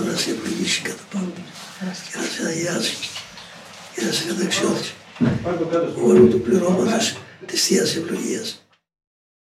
να σε ευλογήσει κατά πάνω και να σε αγιάσει και να σε καταξιώσει όλου του πληρώματος της Θείας Ευλογίας.